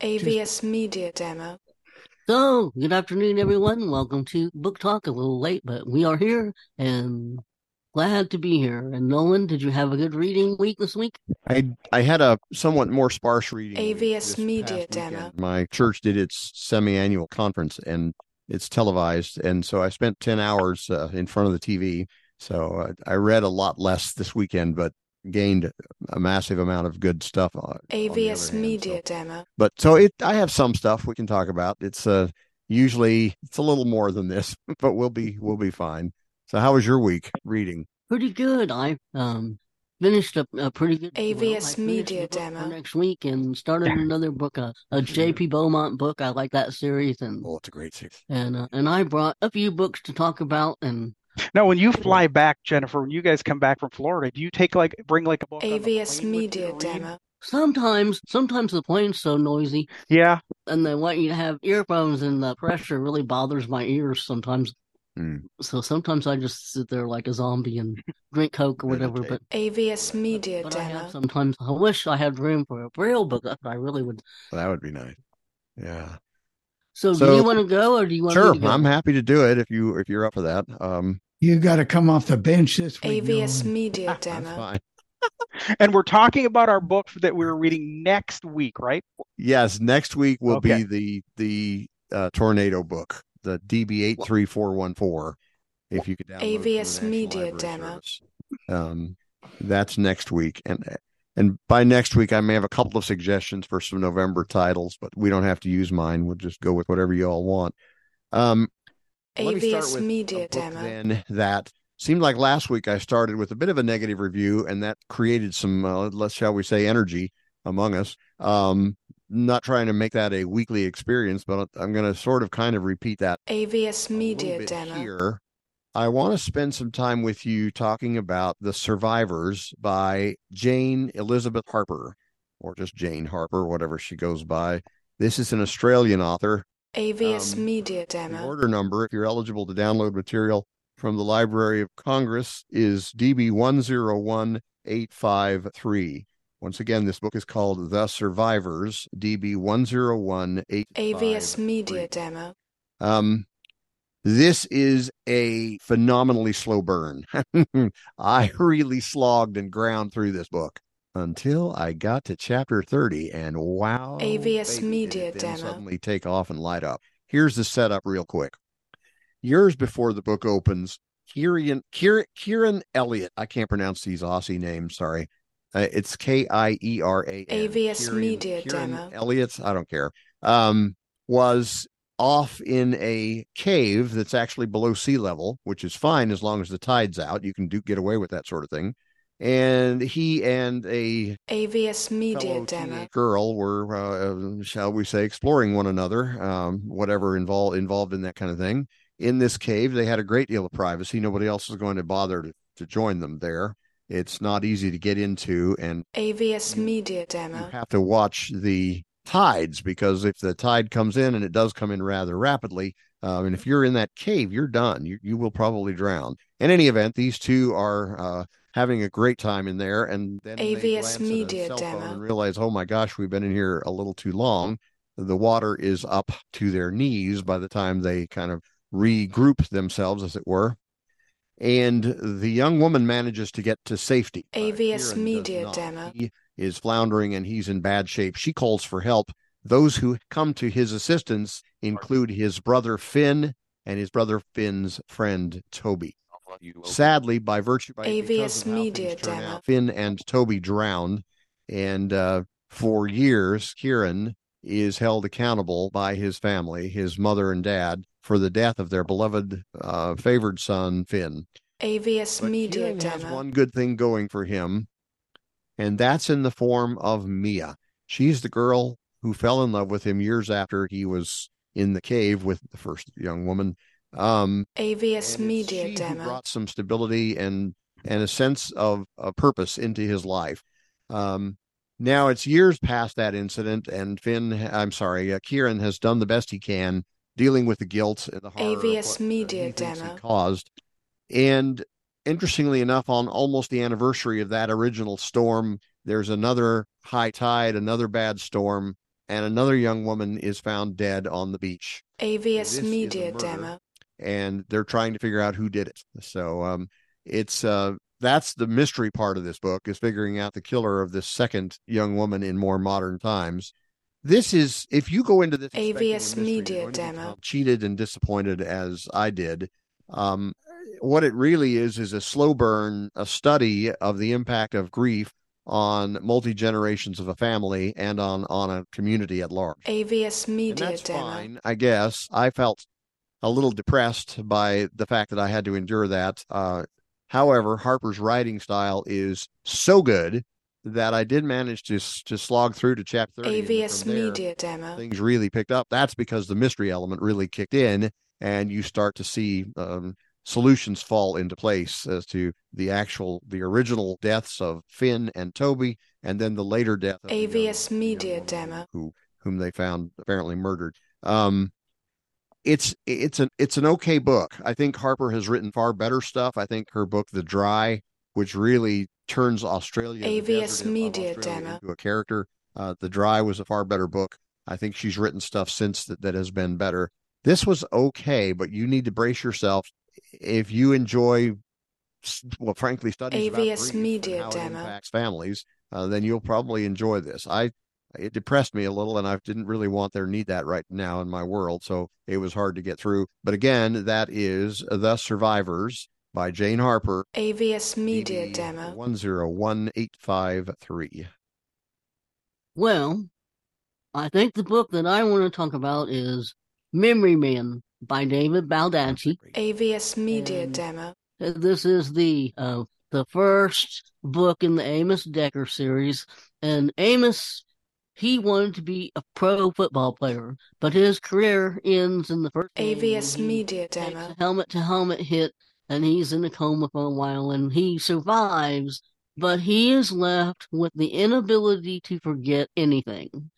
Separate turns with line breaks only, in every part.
AVS Media Demo.
So, good afternoon, everyone. Welcome to Book Talk. A little late, but we are here and glad to be here. And Nolan, did you have a good reading week this week?
I I had a somewhat more sparse reading.
AVS Media Demo.
weekend. My church did its semi-annual conference, and it's televised, and so I spent ten hours uh, in front of the TV. So uh, I read a lot less this weekend, but gained a massive amount of good stuff. On, on the
AVS
other hand,
Media
so-
Demo.
but so it, I have some stuff we can talk about. It's uh usually it's a little more than this, but we'll be we'll be fine. So how was your week reading?
Pretty good. I um finished a, a pretty good
AVS
finished
Media
the book for
Demo.
next week and started another book, a, a J.P. Beaumont book. I like that series, and
Oh, it's a great series.
and uh, and I brought a few books to talk about. And
Now, when you fly back, Jennifer, when you guys come back from Florida, do you take like bring like a book
AVS
plane with you
Media
to?
Demo.
sometimes, sometimes the plane's so noisy,
Yeah,
and they want you to have earphones, and the pressure really bothers my ears sometimes.
Hmm.
So sometimes I just sit there like a zombie and drink Coke or whatever. But
AVS Media
but I have
Demo.
sometimes I wish I had room for a braille book. I really would.
That would be nice. Yeah.
So, do you want to go or do you want
Sure,
to go?
I'm happy to do it if you if you're up for that. Um,
You got to come off the bench this week.
AVS
Nolan.
Media
that's
Demo.
fine.
and we're talking about our book that we're reading next week, right?
Yes, next week will
Okay.
be the the uh, tornado book, the DB eight three four one four. If you could download it from the
AVS Media
Library
Demo.
Um, that's next week, and and by next week I may have a couple of suggestions for some November titles, but we don't have to use mine. We'll just go with whatever you all want. Um,
AVS Media Demo.
then that seemed like last week I started with a bit of a negative review, and that created some, uh, let's shall we say, energy among us. Um, not trying to make that a weekly experience, but I'm going to sort of kind of repeat that
AVS Media Demo.
here. I want to spend some time with you talking about The Survivors by Jane Elizabeth Harper, or just Jane Harper, whatever she goes by. This is an Australian author.
AVS
Um,
Media Demo.
order number, if you're eligible to download material from the Library of Congress, is DB 101853. Once again, this book is called The Survivors, DB 101853.
AVS Media Demo.
Um, this is a phenomenally slow burn. I really slogged and ground through this book until I got to chapter 30, and wow,
AVS Media Demo.
suddenly take off and light up. Here's the setup, real quick. Years before the book opens, Kieran Kieran, Kieran Elliott. I can't pronounce these Aussie names. Sorry. Uh, it's K I E R A.
AVS
Kieran-
Media
Kieran
Demo.
Elliott. I don't care. Um, was off in a cave that's actually below sea level, which is fine as long as the tide's out. You can do get away with that sort of thing. And he and a
AVS Media Demo.
girl were, uh, shall we say, exploring one another, um, whatever involved involved in that kind of thing. In this cave, they had a great deal of privacy. Nobody else was going to bother to, to join them there. It's not easy to get into, and
AVS
You-
Media
you
Demo.
have to watch the tides because if the tide comes in and it does come in rather rapidly, uh, and if you're in that cave, you're done. You you will probably drown. In any event, these two are uh, having a great time in there, and then they
AVS
glance at a
Media Demo.
and realize, oh my gosh, we've been in here a little too long. The water is up to their knees by the time they kind of regroup themselves, as it were. And the young woman manages to get to safety. Uh,
AVS
does
Media. Demo.
He is floundering and he's in bad shape. She calls for help. Those who come to his assistance include his brother Finn and his brother Finn's friend Toby. Sadly, by virtue by
AVS
of how
Media
things
Demo.
out, Finn and Toby drowned, and uh, for years, Kieran is held accountable by his family, his mother and dad, for the death of their beloved, uh, favored son Finn.
AVS
But
Media
Kieran has one good thing going for him, and that's in the form of Mia. She's the girl who fell in love with him years after he was in the cave with the first young woman. Um,
AVS Media Demo.
brought some stability and and a sense of, of purpose into his life. Um, now it's years past that incident, and Finn, I'm sorry, uh, Kieran has done the best he can dealing with the guilt and the horror of
AVS
what, uh,
Media
he thinks he
Demo.
caused. And interestingly enough, on almost the anniversary of that original storm, there's another high tide, another bad storm, and another young woman is found dead on the beach.
AVS
a
Media. Demo.
And they're trying to figure out who did it. So um, it's uh, that's the mystery part of this book is figuring out the killer of this second young woman in more modern times. This is if you go into this a
AVS Media
you're going to
Demo.
cheated and disappointed as I did. Um, what it really is is a slow burn, a study of the impact of grief on multi generations of a family and on on a community at large.
AVS Media Demo.
fine, I guess. I felt a little depressed by the fact that I had to endure that. Uh, however, Harper's writing style is so good that I did manage to to slog through to chapter 30.
AVS
there,
Media Demo.
Things really picked up. That's because the mystery element really kicked in, and you start to see um, solutions fall into place as to the actual, the original deaths of Finn and Toby, and then the later death of
AVS
the young
Media Demo.
who whom they found apparently murdered. Um, it's it's an it's an okay book. I think Harper has written far better stuff. I think her book The Dry, which really turns Australia
AVS Media
Australia
Demo.
into a character. Uh, the Dry was a far better book. I think she's written stuff since that that has been better. This was okay, but you need to brace yourself if you enjoy well frankly studies about
AVS
and
Media Demo.
impacts families uh, then you'll probably enjoy this i it depressed me a little and i didn't really want there need that right now in my world so it was hard to get through but again that is the survivors by jane harper
AVS Media
DB
Demo.
101853
Well, I think the book that I want to talk about is Memory Man by David Baldacci.
AVS Media
And-
Demo.
This is the uh, the first book in the Amos Decker series, and Amos he wanted to be a pro football player, but his career ends in the first
AVS Media Demo.
helmet to helmet hit, and he's in a coma for a while, and he survives, but he is left with the inability to forget anything.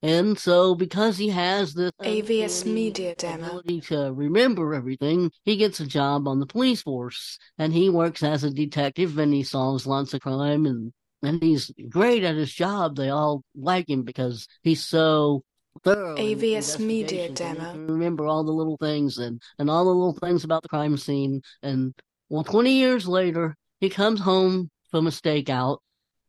And so, because he has this
AVS Media Demo.
ability to remember everything, he gets a job on the police force, and he works as a detective, and he solves lots of crime, and and he's great at his job. They all like him because he's so thorough.
AVS Media Demo.
remember all the little things and and all the little things about the crime scene. And well, twenty years later, he comes home from a stakeout,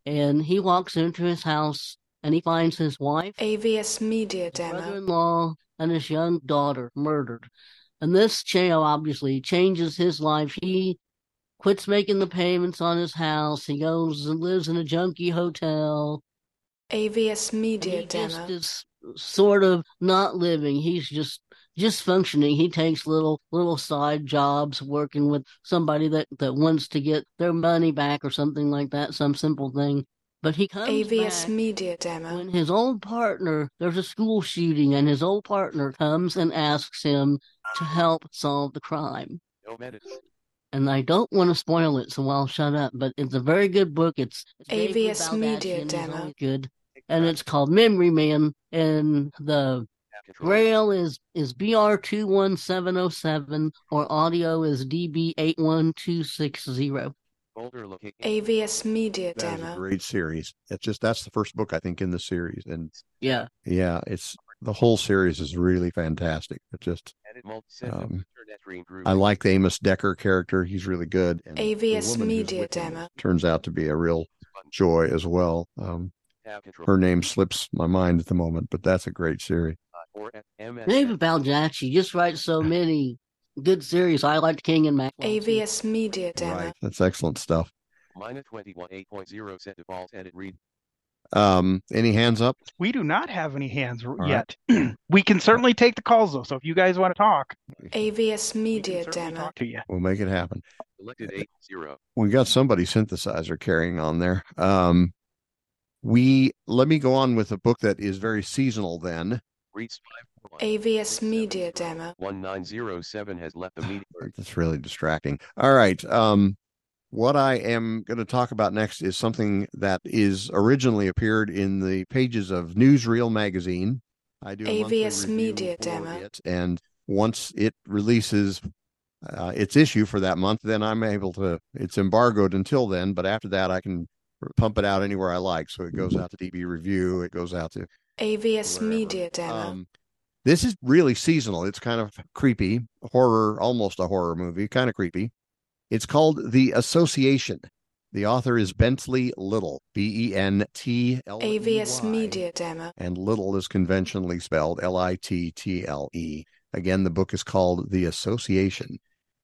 and he walks into his house, and he finds his wife
AVS Media Demo.
brother-in-law and his young daughter murdered. And this jail obviously changes his life. He quits making the payments on his house. He goes and lives in a junkie hotel.
AVS
And
Media
he just
Demo.
is sort of not living. He's just just functioning. He takes little little side jobs working with somebody that, that wants to get their money back or something like that, some simple thing. But he comes
AVS
back
Media Demo.
when his old partner, there's a school shooting, and his old partner comes and asks him to help solve the crime.
No medicine.
And I don't want to spoil it, so I'll shut up. But it's a very good book. It's, it's
AVS Media
and
Demo.
always good, and it's called Memory Man. And the
Control.
Braille is is BR two one seven zero seven, or audio is DB eight one two six zero.
AVS Media
that is a
Demo.
great series it's just that's the first book i think in the series and
Yeah,
yeah it's the whole series is really fantastic it just Um,
internet screen group.
I like the Amos Decker character. He's really good. And
AVS Media
with
Demo.
turns out to be a real joy as well. Um, her name slips my mind at the moment, but that's a great series.
Or F- MS.
David just writes so many good series. I liked King and Maxwell. too.
AVS Media Demo.
Right. That's excellent stuff.
Minus 21 8.0 set default edit read.
Um, any hands up?
We do not have any hands r-
right.
yet. we can certainly take the calls though. So if you guys want to talk,
AVS Media Demo.
to you.
We'll make it happen.
Selected 8 0.
We got somebody synthesizer carrying on there. Um, we let me go on with a book that is very seasonal then.
Reads
AVS Media Demo.
1907 has left the meeting.
That's really distracting. All right. Um, what I am going to talk about next is something that is originally appeared in the pages of Newsreel magazine. I do a
AVS Media Demo.
it, and once it releases uh, its issue for that month, then I'm able to. It's embargoed until then, but after that, I can pump it out anywhere I like. So it goes out to DB Review, it goes out to
AVS
wherever.
Media Demo.
Um, this is really seasonal. It's kind of creepy, horror, almost a horror movie, kind of creepy. It's called The Association. The author is Bentley Little, B E N T L E
AVS Media Demo.
And Little is conventionally spelled L I T T L E. Again, the book is called The Association.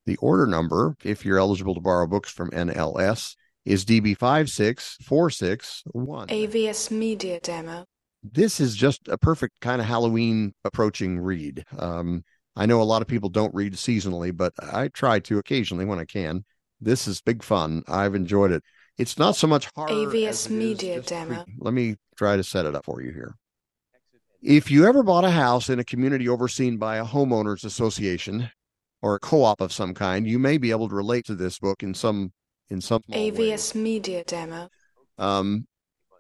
The order number, if you're eligible to borrow books from NLS, is DB56461
AVS Media Demo.
this is just a perfect kind of Halloween approaching read. Um, I know a lot of people don't read seasonally, but I try to occasionally when I can. This is big fun. I've enjoyed it. It's not so much horror.
AVS
as it is
Media Demo.
creepy. Let me try to set it up for you here. If you ever bought a house in a community overseen by a homeowners association or a co-op of some kind, you may be able to relate to this book in some in some small way.
AVS Media Demo.
Um,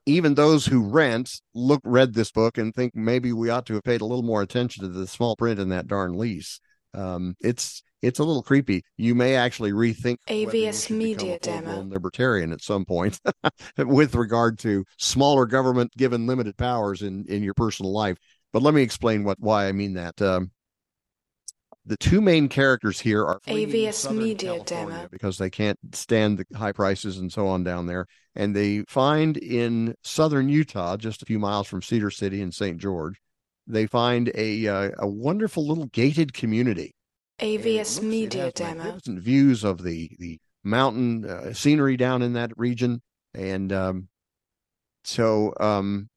even those who rent look read this book and think maybe we ought to have paid a little more attention to the small print in that darn lease. Um, it's it's a little creepy. You may actually rethink
AVS Media Demo.
libertarian at some point with regard to smaller government given limited powers in in your personal life. But let me explain what why I mean that. Um, the two main characters here are
AVS Media
California
Demo.
because they can't stand the high prices and so on down there and they find in southern Utah, just a few miles from Cedar City and St. George, they find a uh, a wonderful little gated community.
AVS Media Demo.
views of the the mountain uh, scenery down in that region, and um, so um,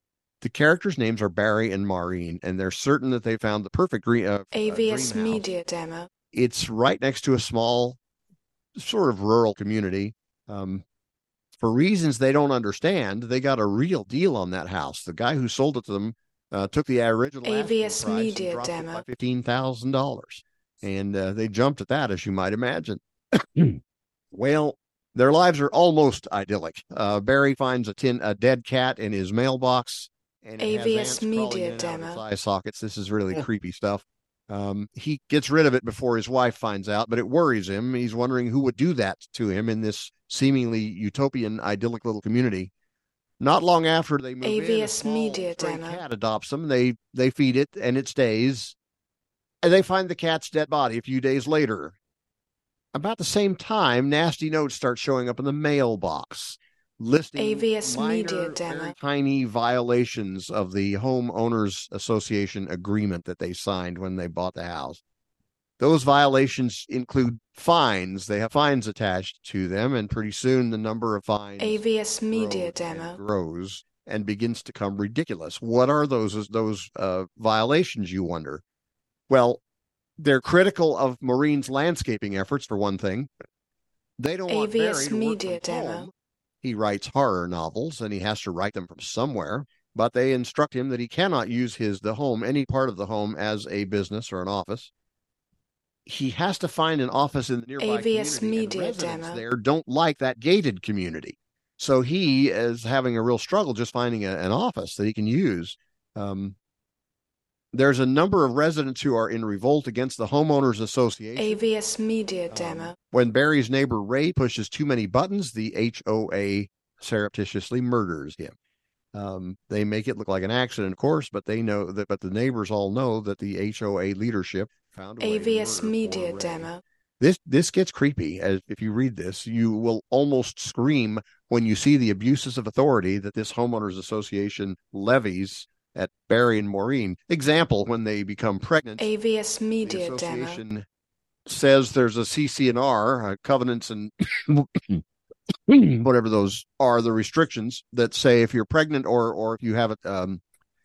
the characters' names are Barry and Maureen, and they're certain that they found the perfect green. Uh, uh, dream
AVS
house
Media Demo.
it's right next to a small sort of rural community um, for reasons they don't understand they got a real deal on that house the guy who sold it to them uh, took the original asking
AVS
price and
Media
it
Demo.
by $15000 and uh, they jumped at that as you might imagine well their lives are almost idyllic uh, barry finds a tin a dead cat in his mailbox and
AVS Media
in and out of its
Demo.
eye sockets this is really
Yeah.
creepy stuff um, he gets rid of it before his wife finds out, but it worries him. He's wondering who would do that to him in this seemingly utopian, idyllic little community. Not long after they move in,
AVS
small
Media
stray
Demo.
cat adopts them. They they feed it, and it stays. And they find the cat's dead body a few days later. About the same time, nasty notes start showing up in the mailbox, listing
AVS Media Demo.
tiny violations of the homeowners association agreement that they signed when they bought the house. Those violations include fines. They have fines attached to them, and pretty soon the number of fines
AVS Media
grows and
Demo.
grows and begins to come ridiculous. What are those those uh, violations? You wonder. Well, they're critical of Maureen's landscaping efforts for one thing. They don't want
AVS
Barry to
Media Demo.
home. He writes horror novels, and he has to write them from somewhere. But they instruct him that he cannot use his the home, any part of the home, as a business or an office. He has to find an office in the nearby
AVS
community,
Media
residents
Demo.
there don't like that gated community. So he is having a real struggle just finding a, an office that he can use. Um, there's a number of residents who are in revolt against the homeowners association.
AVS Media
Um,
Demo.
when Barry's neighbor Ray pushes too many buttons, the HOA surreptitiously murders him. Um, they make it look like an accident, of course, but they know that. But the neighbors all know that the HOA leadership found a way to
AVS Media. Demo.
This this gets creepy. As if you read this, you will almost scream when you see the abuses of authority that this homeowners association levies at Barry and Maureen. Example: when they become pregnant,
AVS
the
Media Demo.
says there's a CCNR, uh, covenants and whatever those are, the restrictions that say if you're pregnant or or if you have it, um,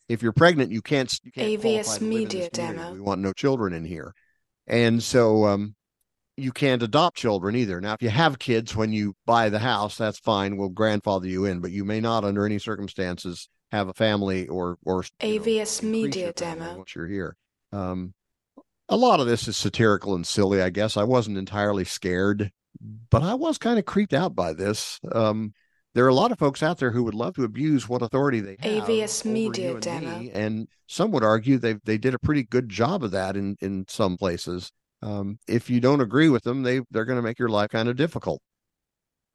if you're pregnant, you can't you can't
AVS
qualify to live in
Media
community.
Demo.
We want no children in here, and so um, you can't adopt children either. Now, if you have kids when you buy the house, that's fine. We'll grandfather you in, but you may not, under any circumstances, have a family or or you know,
Media Demo.
once you're here. Um, a lot of this is satirical and silly. I guess I wasn't entirely scared, but I was kind of creeped out by this. Um, there are a lot of folks out there who would love to abuse what authority they have
AVS Media
and
Demo.
me, and some would argue they they did a pretty good job of that in in some places. Um, if you don't agree with them, they they're going to make your life kind of difficult.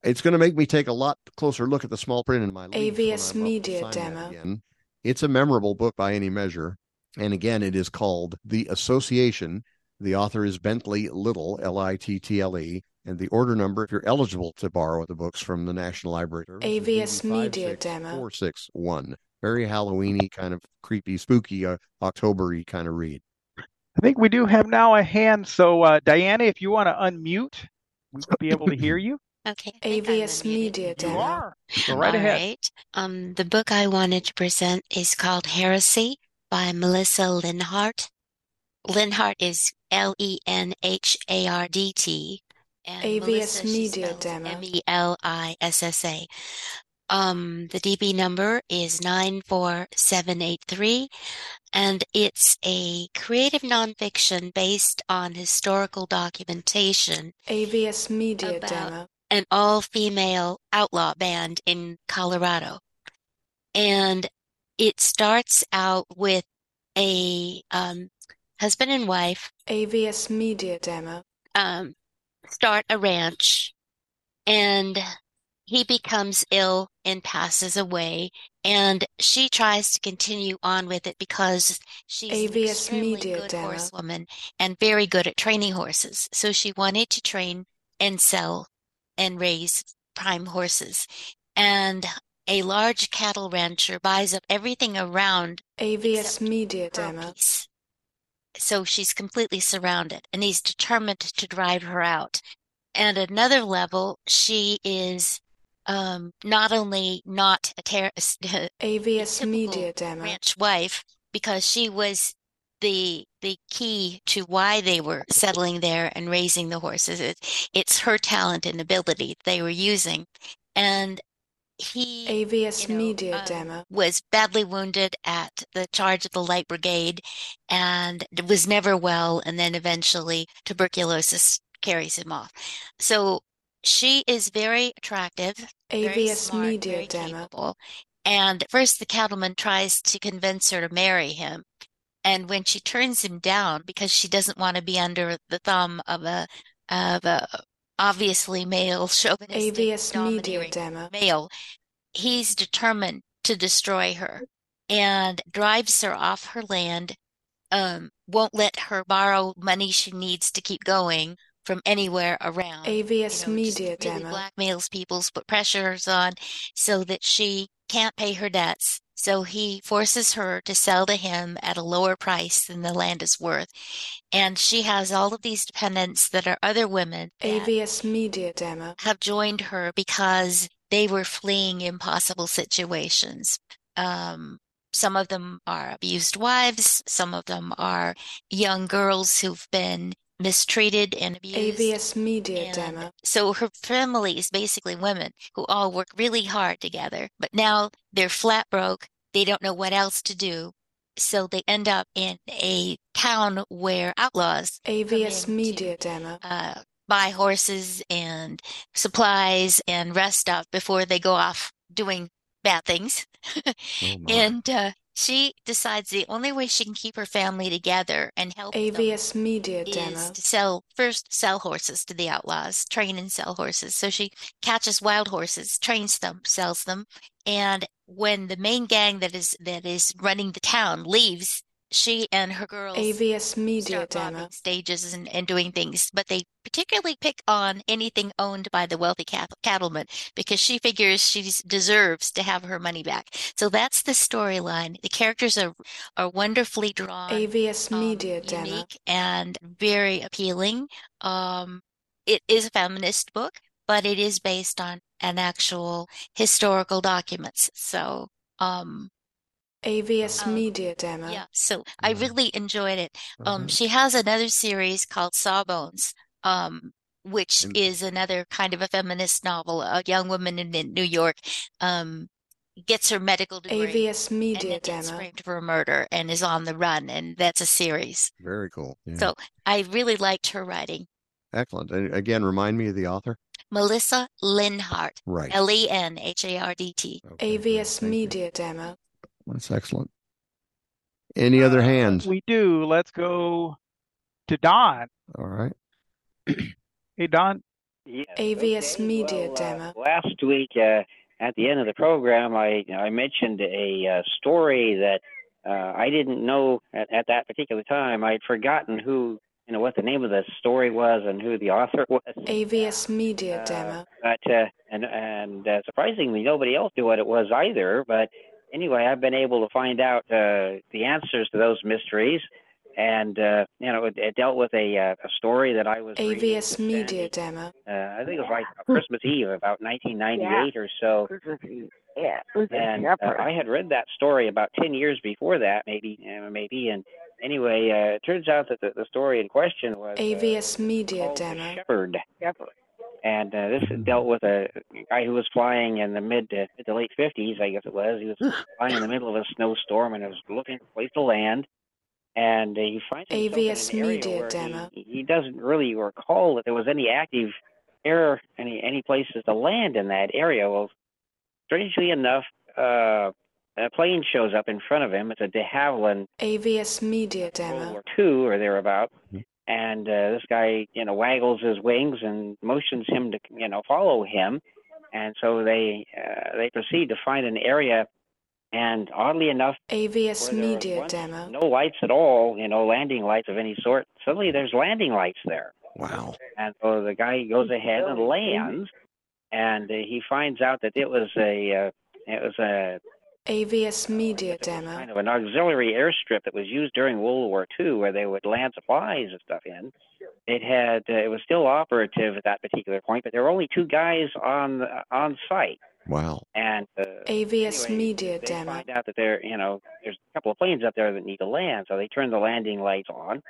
It's going to make me take a lot closer look at the small print in my lease
AVS
I'm up to
Media Demo.
It's a memorable book by any measure. And again, it is called The Association. The author is Bentley Little, L I T T L E. And the order number, if you're eligible to borrow the books from the National Library, Service, is
AVS Media Demo. 461.
Very Halloweeny, kind of creepy, spooky, uh, Octobery kind of read.
I think we do have now a hand. So, uh, Diana, if you want to unmute, we will be able to hear you.
Okay. I think I'm
AVS
unmuted.
Media
You
Demo.
are. Go right
All
ahead.
right. Um, the book I wanted to present is called Heresy by Melissa Lenhardt. Lenhardt is L E N H A R D T.
AVS
Melissa,
Media Demo.
M E L I S S A. Um, the DB number is 94783, and it's a creative nonfiction based on historical documentation
AVS Media
About-
Demo.
An all female outlaw band in Colorado. And it starts out with a um, husband and wife
AVS Media Demo.
um, start a ranch, and he becomes ill and passes away. And she tries to continue on with it because she's an
AVS
extremely
Media
good
Demo.
horsewoman and very good at training horses. So she wanted to train and sell and raise prime horses. And a large cattle rancher buys up everything around
AVS Media Demo.
So she's completely surrounded, and he's determined to drive her out. And another level, she is um, not only not a ter-
AVS Media Demo.
ranch wife because she was the the key to why they were settling there and raising the horses. It, it's her talent and ability they were using, and he
AVS
you know,
Media
um,
Demo.
was badly wounded at the charge of the Light Brigade and was never well, and then eventually tuberculosis carries him off. So she is very attractive, very smart,
Media
very
Demo.
capable. And first, the cattleman tries to convince her to marry him. And when she turns him down because she doesn't want to be under the thumb of a of a obviously male chauvinistic
AVS Media Demo.
male, he's determined to destroy her and drives her off her land, um, won't let her borrow money she needs to keep going from anywhere around.
AVS
You know,
Media
really
Demo.
blackmails people, put pressures on so that she can't pay her debts. So he forces her to sell to him at a lower price than the land is worth. And she has all of these dependents that are other women
AVS Media Demo.
have joined her because they were fleeing impossible situations. Um, some of them are abused wives, some of them are young girls who've been mistreated and abused.
AVS Media
And
Demo.
so her family is basically women who all work really hard together, but now they're flat broke. They don't know what else to do. So they end up in a town where outlaws
AVS
in
Media Demo.
uh, buy horses and supplies and rest stuff before they go off doing bad things.
Oh.
And uh, she decides the only way she can keep her family together and help them
AVS Media
is
Demo.
to sell first sell horses to the outlaws, train and sell horses. So she catches wild horses, trains them, sells them, and when the main gang that is that is running the town leaves, she and her girls
AVS Media
start robbing
Demo.
stages and, and doing things, but they particularly pick on anything owned by the wealthy cat- cattleman because she figures she deserves to have her money back. So that's the storyline. The characters are are wonderfully drawn
AVS
um,
Media Demo.
unique and very appealing. Um, it is a feminist book, but it is based on an actual historical documents. So, um,
AVS
Um,
Media Demo.
yeah, so I
Mhm.
really enjoyed it. Um,
Mhm.
she has another series called Sawbones, um, which
And-
is another kind of a feminist novel. A young woman in, in New York, um, gets her medical degree
AVS
and
Media
then gets
Demo.
framed for a murder and is on the run, and that's a series.
Very cool. Yeah.
So I really liked her writing.
Excellent. And again, remind me of the author.
Melissa Lenhardt,
Right.
L E N H A R D T.
Okay.
AVS
Thank you.
Media Demo.
That's excellent. Any other hands?
We do. Let's go to Don.
All right.
Hey, Don.
Yes,
AVS
okay.
Media
well, uh,
Demo.
last week, uh, at the end of the program, I I mentioned a uh, story that uh, I didn't know at, at that particular time. I'd forgotten who you know what the name of the story was and who the author was.
AVS Media
Uh,
Demo.
but uh, and and uh, surprisingly, nobody else knew what it was either. But anyway, I've been able to find out uh, the answers to those mysteries, and uh, you know, it, it dealt with a uh, a story that I was reading
AVS Media
Sandy.
Demo.
Uh, I think it was like Christmas Eve, about 1998 or so.
Yeah, it was a
And uh. I had read that story about 10 years before that, maybe, maybe. And anyway, uh, it turns out that the, the story in question was uh,
AVS Media
called
Demo.
Shepherd.
shepherd.
And uh, this dealt with a guy who was flying in the mid to, mid to late 50s, I guess it was. He was flying in the middle of a snowstorm and was looking for a place to land. And uh, he finds himself
AVS
in an area
Media
where
Demo.
He, he doesn't really recall that there was any active air, any any places to land in that area. Well, strangely enough, uh, a plane shows up in front of him. It's a de Havilland
AVS Media Demo.
War II or thereabout.
Mhm.
And uh, this guy, you know, waggles his wings and motions him to, you know, follow him. And so they uh, they proceed to find an area. And oddly enough,
AVS
where there was
Media Demo.
no lights at all, you know, landing lights of any sort. Suddenly, there's landing lights there.
Wow.
And so the guy goes ahead and lands, and uh, he finds out that it was a uh, it was a
AVS Media Demo.
kind
Demo.
of an auxiliary airstrip that was used during World War II, where they would land supplies and stuff in. It had uh, it was still operative at that particular point, but there were only two guys on the, on site,
Wow.
and uh,
AVS
anyway,
Media
they
Demo.
find out that there you know there's a couple of planes up there that need to land, so they turn the landing lights on,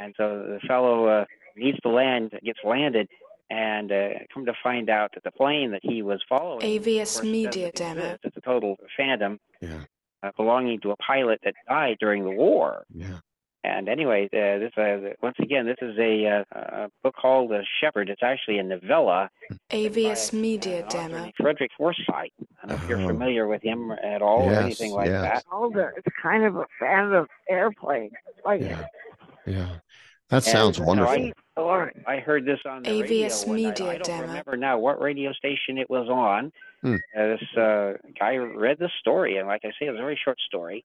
and so the fellow uh, needs to land, gets landed. And uh, come to find out that the plane that he was following,
AVS
course,
Media
doesn't
Demo.
Exist. It's a total phantom
Yeah.
uh, belonging to a pilot that died during the war.
Yeah.
And anyway, uh, this uh, once again, this is a, uh, a book called The Shepherd. It's actually a novella.
AVS
by, uh,
Media
an
Demo.
Frederick Forsyth. I don't know if you're
Oh.
familiar with him at all or anything like
yes.
that.
Older. It's kind of a fan of airplanes. Like
Yeah. Yeah. That sounds
And, uh,
wonderful.
I-
great story.
I heard this on the
AVS
radio. one.
Media
I don't
Demo.
remember now what radio station it was on.
Hmm.
Uh, this uh, guy read the story, and like I say, it was a very short story.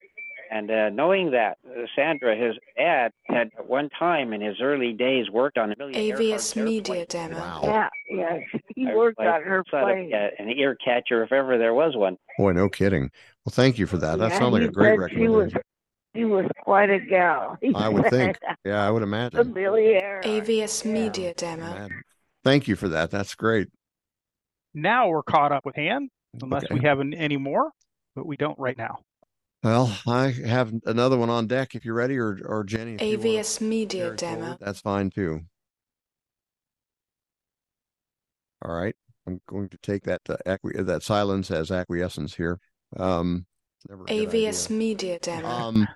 And uh, knowing that uh, Sandra, his dad, had at one time in his early days worked on Amelia
AVS Media. Demo.
Wow.
Yeah, yeah. He
I-
worked
I
on her
sort of,
plane.
uh, an ear catcher if ever there was one.
Boy, no kidding. Well, thank you for that. That
Yeah,
sounds like a great
said she was
recommendation.
she was quite a gal.
I would think. Yeah, I would imagine.
Amelia Earhart.
AVS
Yeah.
Media Demo.
Imagine. Thank you for that. That's great.
Now we're caught up with hand, unless
Okay.
we have an, any more, but we don't right now.
Well, I have another one on deck if you're ready, or or Jenny. If you wanna
AVS Media Demo.
forward, that's fine too. All right, I'm going to take that uh, acqui- that silence as acquiescence here. Um, never a good
AVS. Media Demo.
Um,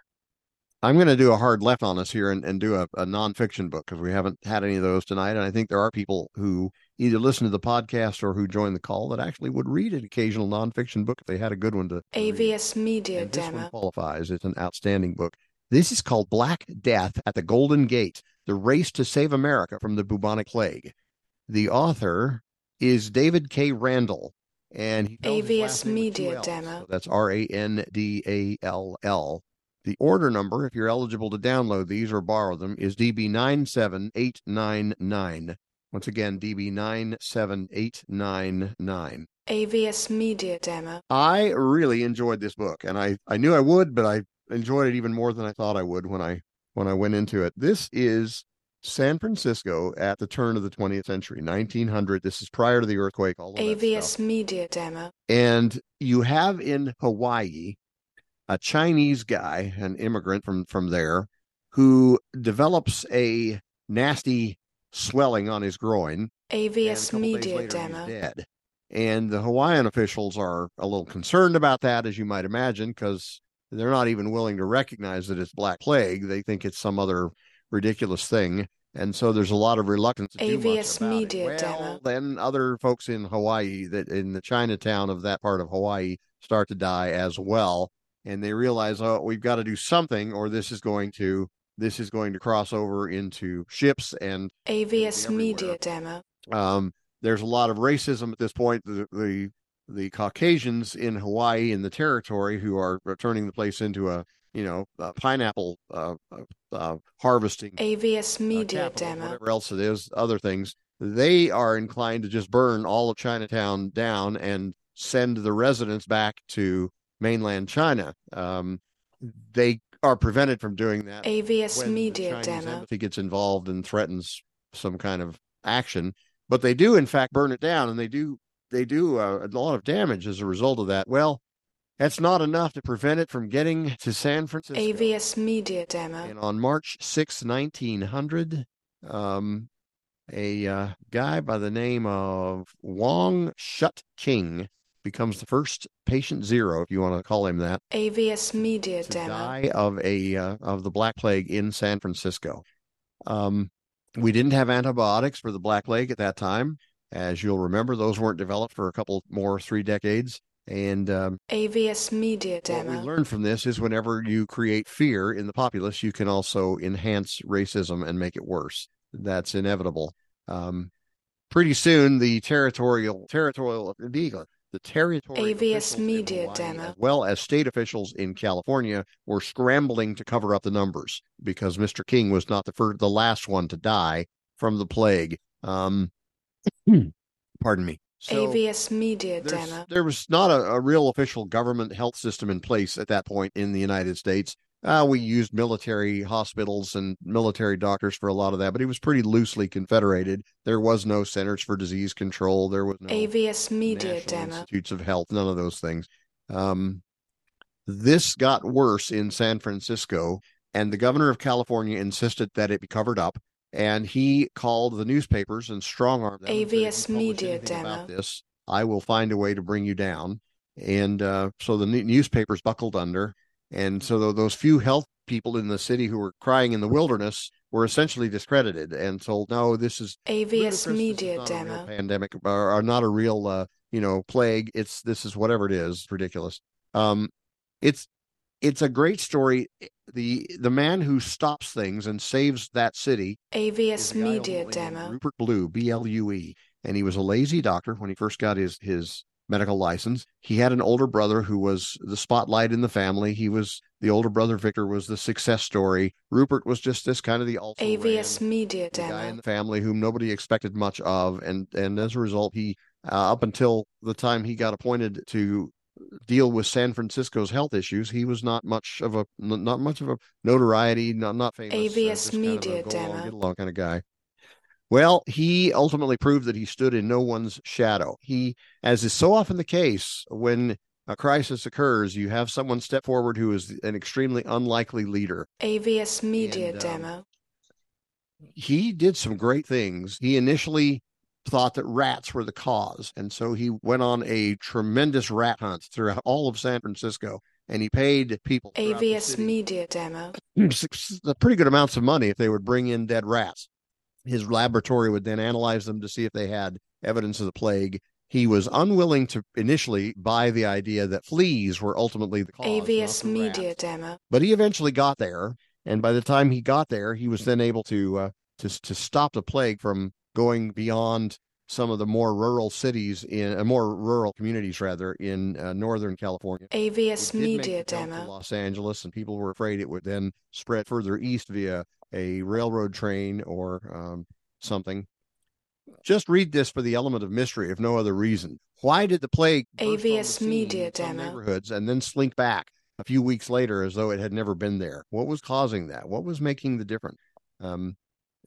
I'm going to do a hard left on us here and, and do a, a nonfiction book because we haven't had any of those tonight. And I think there are people who either listen to the podcast or who join the call that actually would read an occasional nonfiction book if they had a good one to, to read.
AVS Media
And this one qualifies. It's an outstanding book. This is called Black Death at the Golden Gate The Race to Save America from the Bubonic Plague. The author is David K. Randall. And he spells his
AVS
last name with two
Media Demo.
So that's R A N D A L L. The order number, if you're eligible to download these or borrow them, is DB97899. Once again, DB97899.
AVS Media Demo.
I really enjoyed this book, and I I knew I would, but I enjoyed it even more than I thought I would when I when I went into it. This is San Francisco at the turn of the 20th century, 1900. This is prior to the earthquake. All
AVS. Media Demo.
And you have in Hawaii a Chinese guy, an immigrant from from there, who develops a nasty swelling on his groin
AVS Media Demo.
dead. And the Hawaiian officials are a little concerned about that, as you might imagine, because they're not even willing to recognize that it's Black Plague. They think it's some other ridiculous thing. And so there's a lot of reluctance to do much
AVS Media
it.
Demo.
Then other folks in Hawaii, that in the Chinatown of that part of Hawaii, start to die as well. And they realize, oh, we've got to do something, or this is going to this is going to cross over into ships and
AVS. Media Demo.
um, there's a lot of racism at this point. The, the the Caucasians in Hawaii in the territory who are turning the place into a you know a pineapple uh, uh, uh, harvesting
AVS
uh,
Media
capital,
Demo.
whatever else it is, other things. They are inclined to just burn all of Chinatown down and send the residents back to mainland China. Um, they are prevented from doing that
AVS Media Demo.
He gets involved and threatens some kind of action. But they do, in fact, burn it down, and they do they do uh, a lot of damage as a result of that. Well, that's not enough to prevent it from getting to San Francisco.
AVS Media Demo.
And on March 6, 1900, um, a uh, guy by the name of Wong Chut King becomes the first patient zero, if you want to call him that,
AVS Media
to
Demo.
die of a uh, of the Black Plague in San Francisco. Um, we didn't have antibiotics for the Black Plague at that time, as you'll remember. Those weren't developed for a couple more three decades. And um,
AVS Media
what we learned from this is whenever you create fear in the populace, you can also enhance racism and make it worse. That's inevitable. Um, pretty soon, the territorial territorial the territorial
AVS Media
Hawaii,
Demo.
as well as state officials in California, were scrambling to cover up the numbers because Mr. King was not the first, the last one to die from the plague. Um, pardon me. So,
AVS Media
there's-
Demo.
there was not a, a real official government health system in place at that point in the United States. Uh, we used military hospitals and military doctors for a lot of that, but it was pretty loosely confederated. There was no Centers for Disease Control. There was no
AVS Media
National
Demo.
Institutes of Health. None of those things. Um, this got worse in San Francisco, and the governor of California insisted that it be covered up. And he called the newspapers and strong armed them. and said, "If you
AVS Media Demo.
this, I will find a way to bring you down. And uh, so the ne- newspapers buckled under. And so those few health people in the city who were crying in the wilderness were essentially discredited and told, no, this is
AVS
is
Media
not
Demo.
pandemic or, or not a real uh, you know plague. It's this is whatever it is, ridiculous. Um, it's it's a great story. The the man who stops things and saves that city
AVS Media Demo.
Rupert Blue, B L U E, and he was a lazy doctor when he first got his his medical license. He had an older brother who was the spotlight in the family. He was the older brother. Victor was the success story. Rupert was just this kind of the
AVS
ran,
Media
the guy in the family whom nobody expected much of, and and as a result, he uh, up until the time he got appointed to deal with San Francisco's health issues, he was not much of a not much of a notoriety, not not famous. uh,
AVS
kind of
Media Demo.
get along kind of guy. Well, he ultimately proved that he stood in no one's shadow. He, as is so often the case, when a crisis occurs, you have someone step forward who is an extremely unlikely leader.
AVS Media
And, um,
Demo.
he did some great things. He initially thought that rats were the cause. And so he went on a tremendous rat hunt throughout all of San Francisco. And he paid people
AVS Media Demo.
pretty good amounts of money if they would bring in dead rats. His laboratory would then analyze them to see if they had evidence of the plague. He was unwilling to initially buy the idea that fleas were ultimately the cause.
AVS
the
Media
rats.
Demo.
But he eventually got there, and by the time he got there, he was then able to uh, to to stop the plague from going beyond some of the more rural cities in uh, more rural communities rather in uh, northern California.
AVS
It did make
Media
the jump to
Demo.
Los Angeles, and people were afraid it would then spread further east via a railroad train or um, something. Just read this for the element of mystery, if no other reason. Why did the plague the
AVS Media Demo.
neighborhoods and then slink back a few weeks later as though it had never been there? What was causing that? What was making the difference? Um,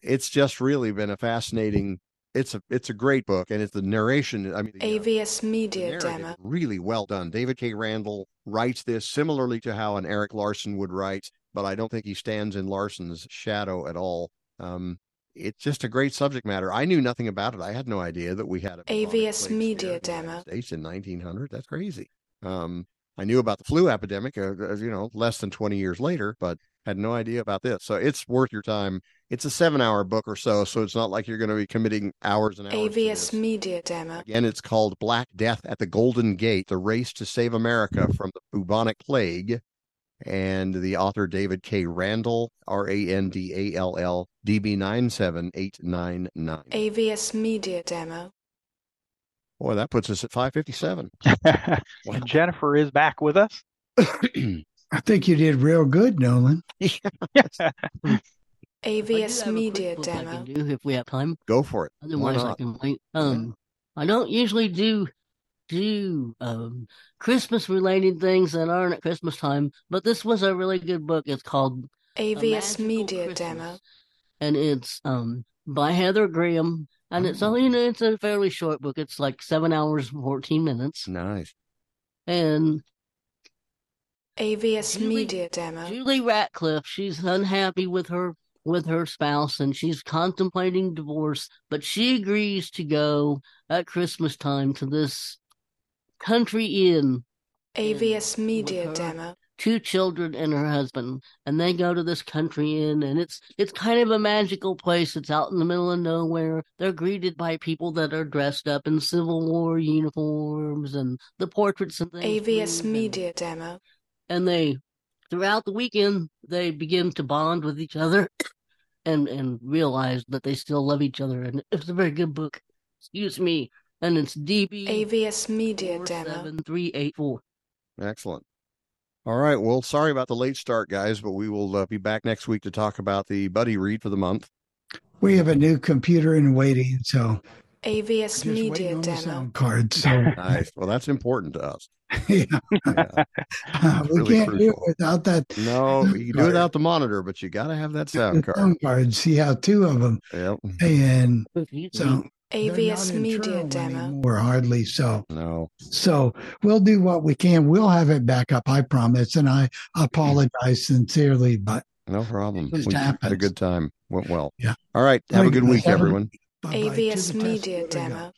it's just really been a fascinating. It's a it's a great book, and it's the narration. I mean, uh,
AVS Media Demo.
really well done. David K. Randall writes this similarly to how an Erik Larson would write, but I don't think he stands in Larson's shadow at all. Um, it's just a great subject matter. I knew nothing about it. I had no idea that we had a
AVS Media Demo.
States in 1900. That's crazy. Um, I knew about the flu epidemic, uh, uh, you know, less than 20 years later, but had no idea about this. So it's worth your time. It's a seven-hour book or so, so it's not like you're going to be committing hours and hours.
AVS. Media Demo.
Again, it's called Black Death at the Golden Gate, the race to save America from the bubonic plague. And the author, David K. Randall, R A N D A L L, DB 97899.
AVS Media Demo.
Boy, that puts us at 557.
and Jennifer is back with us.
I think you did real good, Nolan.
I
AVS
have a quick
Media
book I
demo.
can do if we have time.
Go for it.
Otherwise, I can wait. Um, I don't usually do do um Christmas related things that aren't at Christmas time, but this was a really good book. It's called A
AVS Media
Christmas,
demo.
and it's um by Heather Graham, and it's
Oh.
only you know, it's a fairly short book. It's like seven hours and fourteen minutes,
Nice.
and
AVS
Julie-
Media demo.
Julie Ratcliffe, she's unhappy with her with her spouse and she's contemplating divorce, but she agrees to go at Christmas time to this country inn.
AVS
mm.
Media demo.
Two children and her husband, and they go to this country inn, and it's it's kind of a magical place. It's out in the middle of nowhere. They're greeted by people that are dressed up in Civil War uniforms, and the portraits and things.
AVS
move, and-
Media demo.
and they throughout the weekend they begin to bond with each other and and realize that they still love each other and it's a very good book excuse me and it's db
AVS Media demo.
47384
Excellent. All right. Well, sorry about the late start, guys, but we will uh, be back next week to talk about the buddy read for the month.
We have a new computer in waiting, so
AVS Media
waiting on
demo.
sound card. So
Nice. Well, that's important to us.
yeah,
Yeah.
Uh, we
really
can't do it without that
No, you can do
Card.
without the monitor, but you got to have that sound card.
sound card. See how two of them,
Yep.
and so
me.
they're
AVS Media demo.
We're hardly so.
No.
So we'll do what we can. We'll have it back up, I promise. And I apologize sincerely, but
No problem.
Just
We had a good time. Went well.
Yeah.
All right. Have a good
good.
week, everyone.
bye-bye.
AVS. Media
There we go.
demo.